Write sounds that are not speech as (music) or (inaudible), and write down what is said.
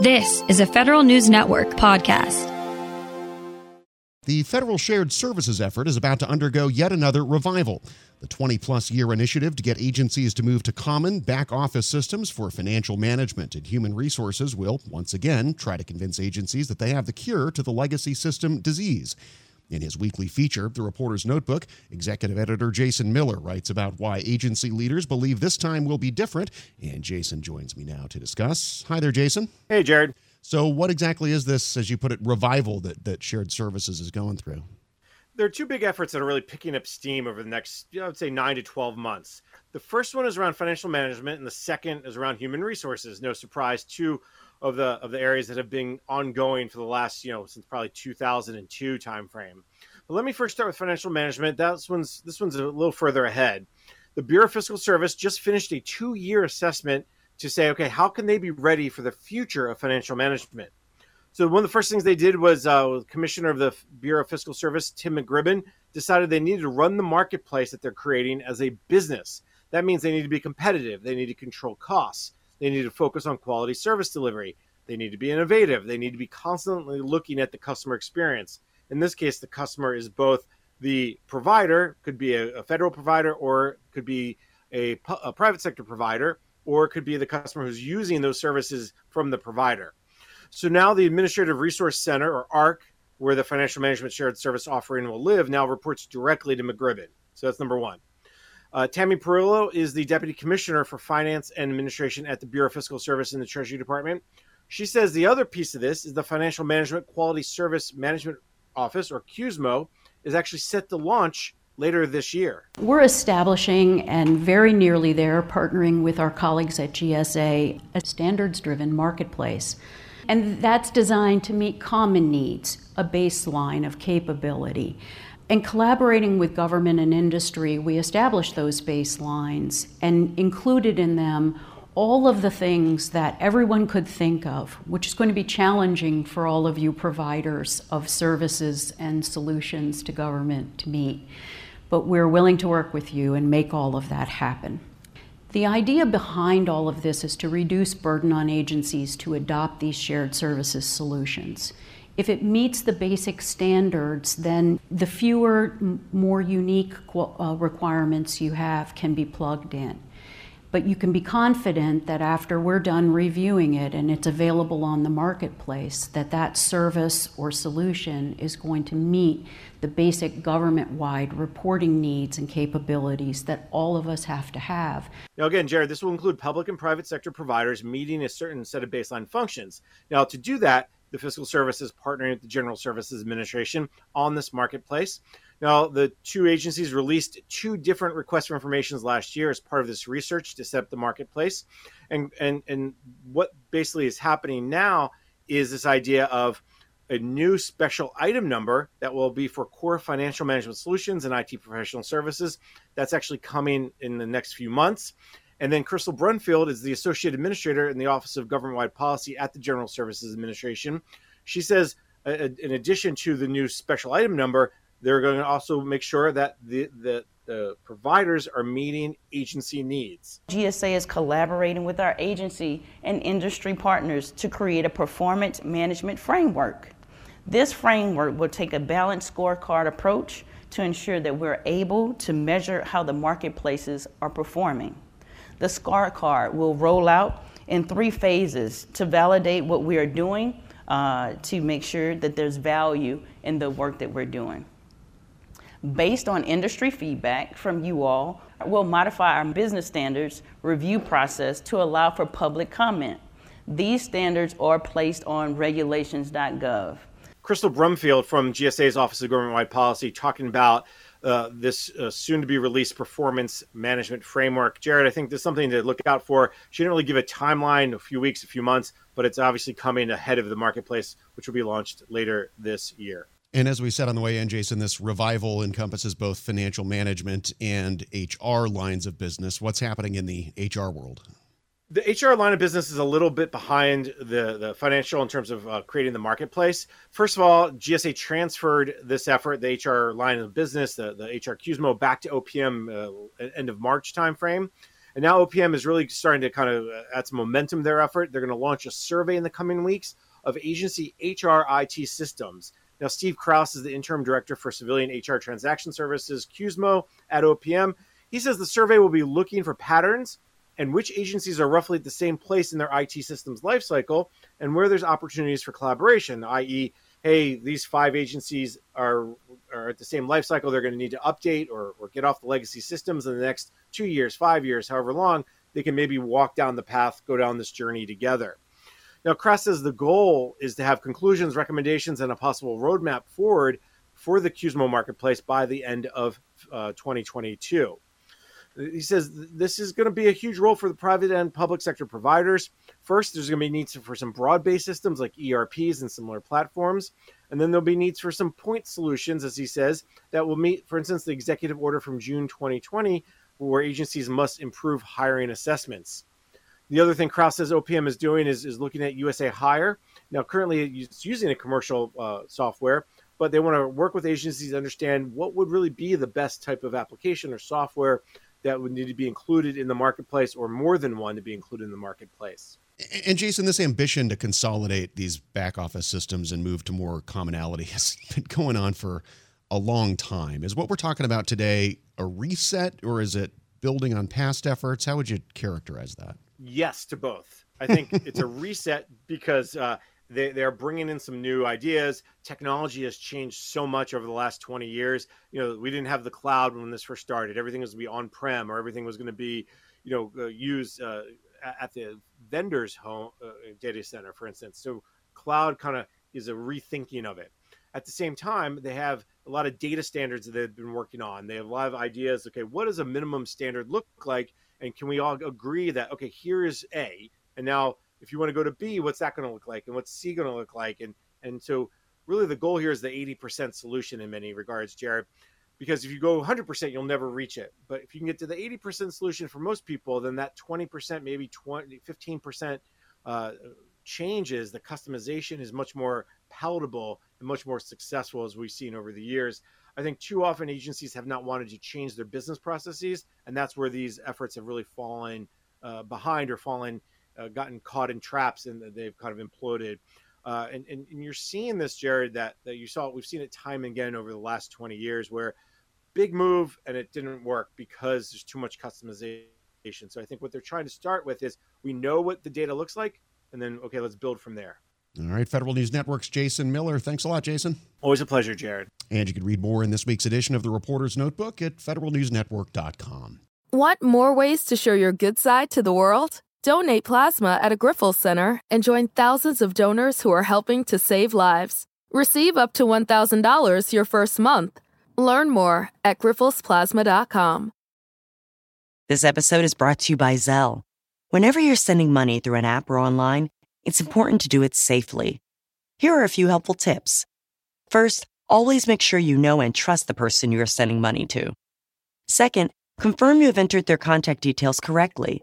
This is a Federal News Network podcast. The federal shared services effort is about to undergo yet another revival. The 20 plus year initiative to get agencies to move to common back office systems for financial management and human resources will, once again, try to convince agencies that they have the cure to the legacy system disease. In his weekly feature, The Reporter's Notebook, executive editor Jason Miller writes about why agency leaders believe this time will be different. And Jason joins me now to discuss. Hi there, Jason. Hey, Jared. So, what exactly is this, as you put it, revival that, that shared services is going through? There are two big efforts that are really picking up steam over the next, you know, I would say, nine to 12 months. The first one is around financial management, and the second is around human resources. No surprise, two of the of the areas that have been ongoing for the last you know since probably 2002 timeframe. But let me first start with financial management. That's one's this one's a little further ahead. The Bureau of Fiscal Service just finished a two year assessment to say, okay, how can they be ready for the future of financial management? So one of the first things they did was uh, Commissioner of the Bureau of Fiscal Service Tim McGribbon decided they needed to run the marketplace that they're creating as a business. That means they need to be competitive. They need to control costs. They need to focus on quality service delivery. They need to be innovative. They need to be constantly looking at the customer experience. In this case, the customer is both the provider, could be a, a federal provider, or could be a, a private sector provider, or it could be the customer who's using those services from the provider. So now the Administrative Resource Center, or ARC, where the financial management shared service offering will live, now reports directly to McGribbon. So that's number one. Uh, Tammy Perillo is the Deputy Commissioner for Finance and Administration at the Bureau of Fiscal Service in the Treasury Department. She says the other piece of this is the Financial Management Quality Service Management Office, or QSMO, is actually set to launch later this year. We're establishing and very nearly there, partnering with our colleagues at GSA, a standards driven marketplace. And that's designed to meet common needs, a baseline of capability. And collaborating with government and industry, we established those baselines and included in them all of the things that everyone could think of, which is going to be challenging for all of you providers of services and solutions to government to meet. But we're willing to work with you and make all of that happen. The idea behind all of this is to reduce burden on agencies to adopt these shared services solutions. If it meets the basic standards, then the fewer, more unique uh, requirements you have can be plugged in. But you can be confident that after we're done reviewing it and it's available on the marketplace, that that service or solution is going to meet the basic government wide reporting needs and capabilities that all of us have to have. Now, again, Jared, this will include public and private sector providers meeting a certain set of baseline functions. Now, to do that, the Fiscal Service is partnering with the General Services Administration on this marketplace. Now, the two agencies released two different requests for information last year as part of this research to set up the marketplace. And, and, and what basically is happening now is this idea of a new special item number that will be for core financial management solutions and IT professional services. That's actually coming in the next few months. And then Krystal Brumfield is the associate administrator in the Office of Government Wide Policy at the General Services Administration. She says, uh, uh, in addition to the new special item number, they're going to also make sure that the, the, the providers are meeting agency needs. GSA is collaborating with our agency and industry partners to create a performance management framework. This framework will take a balanced scorecard approach to ensure that we're able to measure how the marketplaces are performing. The scorecard will roll out in three phases to validate what we are doing uh, to make sure that there's value in the work that we're doing. Based on industry feedback from you all, we'll modify our business standards review process to allow for public comment. These standards are placed on regulations.gov. Krystal Brumfield from GSA's Office of Government Wide Policy talking about uh, this uh, soon to be released performance management framework. Jared, I think there's something to look out for. She didn't really give a timeline, a few weeks, a few months, but it's obviously coming ahead of the marketplace, which will be launched later this year. And as we said on the way in, Jason, this revival encompasses both financial management and HR lines of business. What's happening in the HR world? The HR line of business is a little bit behind the, the financial in terms of uh, creating the marketplace. First of all, GSA transferred this effort, the HR line of business, the, the HR QSMO, back to OPM uh, end of March timeframe. And now OPM is really starting to kind of uh, add some momentum to their effort. They're going to launch a survey in the coming weeks of agency HR IT systems. Now, Steve Kraus is the interim director for civilian HR transaction services, QSMO, at OPM. He says the survey will be looking for patterns and which agencies are roughly at the same place in their IT systems lifecycle and where there's opportunities for collaboration, i.e., hey, these five agencies are, are at the same lifecycle. They're going to need to update or, or get off the legacy systems in the next two years, five years, however long. They can maybe walk down the path, go down this journey together. Now, Kraus says the goal is to have conclusions, recommendations, and a possible roadmap forward for the QSMO marketplace by the end of uh, 2022 he says this is going to be a huge role for the private and public sector providers. First, there's going to be needs for some broad based systems like ERPs and similar platforms. And then there'll be needs for some point solutions, as he says, that will meet, for instance, the executive order from June 2020, where agencies must improve hiring assessments. The other thing Kraus says OPM is doing is, is looking at USA Hire. Now, currently it's using a commercial uh, software, but they want to work with agencies to understand what would really be the best type of application or software that would need to be included in the marketplace or more than one to be included in the marketplace. And Jason, this ambition to consolidate these back office systems and move to more commonality (laughs) has been going on for a long time. Is what we're talking about today a reset or is it building on past efforts? How would you characterize that? Yes, to both. I think it's a reset because uh, they, they're bringing in some new ideas. Technology has changed so much over the last 20 years. You know, we didn't have the cloud when this first started. Everything was going to be on prem or everything was going to be, you know, uh, used uh, at the vendor's home uh, data center, for instance. So cloud kind of is a rethinking of it. At the same time, they have a lot of data standards that they've been working on. They have a lot of ideas. Okay, what does a minimum standard look like? And can we all agree that, okay, here is A, and now if you want to go to B, what's that going to look like, and what's C going to look like, and and so really the goal here is the 80% solution in many regards, Jared, because if you go 100%, you'll never reach it. But if you can get to the 80% solution for most people, then that 20%, maybe 20, 15% uh, changes. The customization is much more palatable and much more successful as we've seen over the years. I think too often agencies have not wanted to change their business processes, and that's where these efforts have really fallen uh, behind or fallen uh, gotten caught in traps and they've kind of imploded. Uh, and, and, and, you're seeing this, Jared, that, that you saw, we've seen it time and again over the last 20 years where big move and it didn't work because there's too much customization. So I think what they're trying to start with is we know what the data looks like, and then, okay, let's build from there. All right, Federal News Network's Jason Miller. Thanks a lot, Jason. Always a pleasure, Jared. And you can read more in this week's edition of the Reporter's Notebook at federalnewsnetwork.com. Want more ways to show your good side to the world? Donate plasma at a Grifols Center and join thousands of donors who are helping to save lives. Receive up to $1,000 your first month. Learn more at grifolsplasma.com. This episode is brought to you by Zelle. Whenever you're sending money through an app or online, it's important to do it safely. Here are a few helpful tips. First, always make sure you know and trust the person you are sending money to. Second, confirm you have entered their contact details correctly.